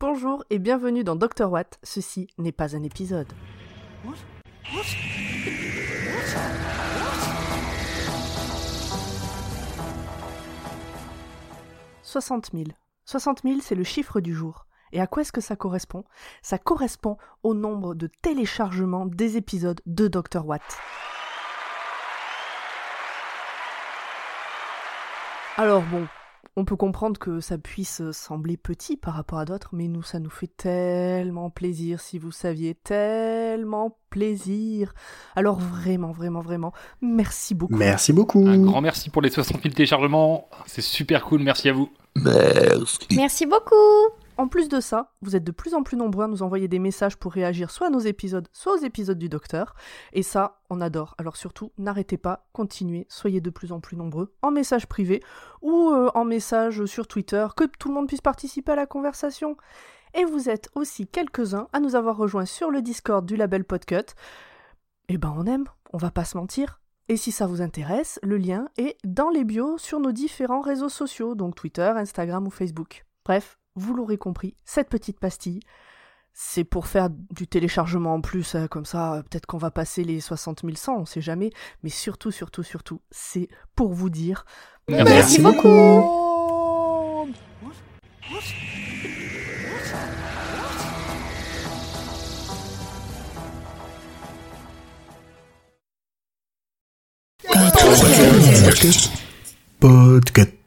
Bonjour et bienvenue dans Dr Watt. Ceci n'est pas un épisode. 60 000. 60 000, c'est le chiffre du jour. Et à quoi est-ce que ça correspond? Ça correspond au nombre de téléchargements des épisodes de Dr Watt. Alors bon, on peut comprendre que ça puisse sembler petit par rapport à d'autres, mais nous, ça nous fait tellement plaisir, si vous saviez, tellement plaisir. Alors vraiment, vraiment, vraiment, merci beaucoup. Merci beaucoup. Un grand merci pour les 60 000 téléchargements, c'est super cool, merci à vous. Merci. Merci beaucoup. En plus de ça, vous êtes de plus en plus nombreux à nous envoyer des messages pour réagir soit à nos épisodes, soit aux épisodes du docteur. Et ça, on adore. Alors surtout, n'arrêtez pas, continuez, soyez de plus en plus nombreux en message privé ou euh, en message sur Twitter, que tout le monde puisse participer à la conversation. Et vous êtes aussi quelques-uns à nous avoir rejoints sur le Discord du label Podcut. Eh ben on aime, on va pas se mentir. Et si ça vous intéresse, le lien est dans les bios sur nos différents réseaux sociaux, donc Twitter, Instagram ou Facebook. Bref, vous l'aurez compris, cette petite pastille, c'est pour faire du téléchargement en plus, hein, comme ça, euh, peut-être qu'on va passer les 60 100, on sait jamais, mais surtout, surtout, surtout, c'est pour vous dire Merci, beaucoup. Podcast.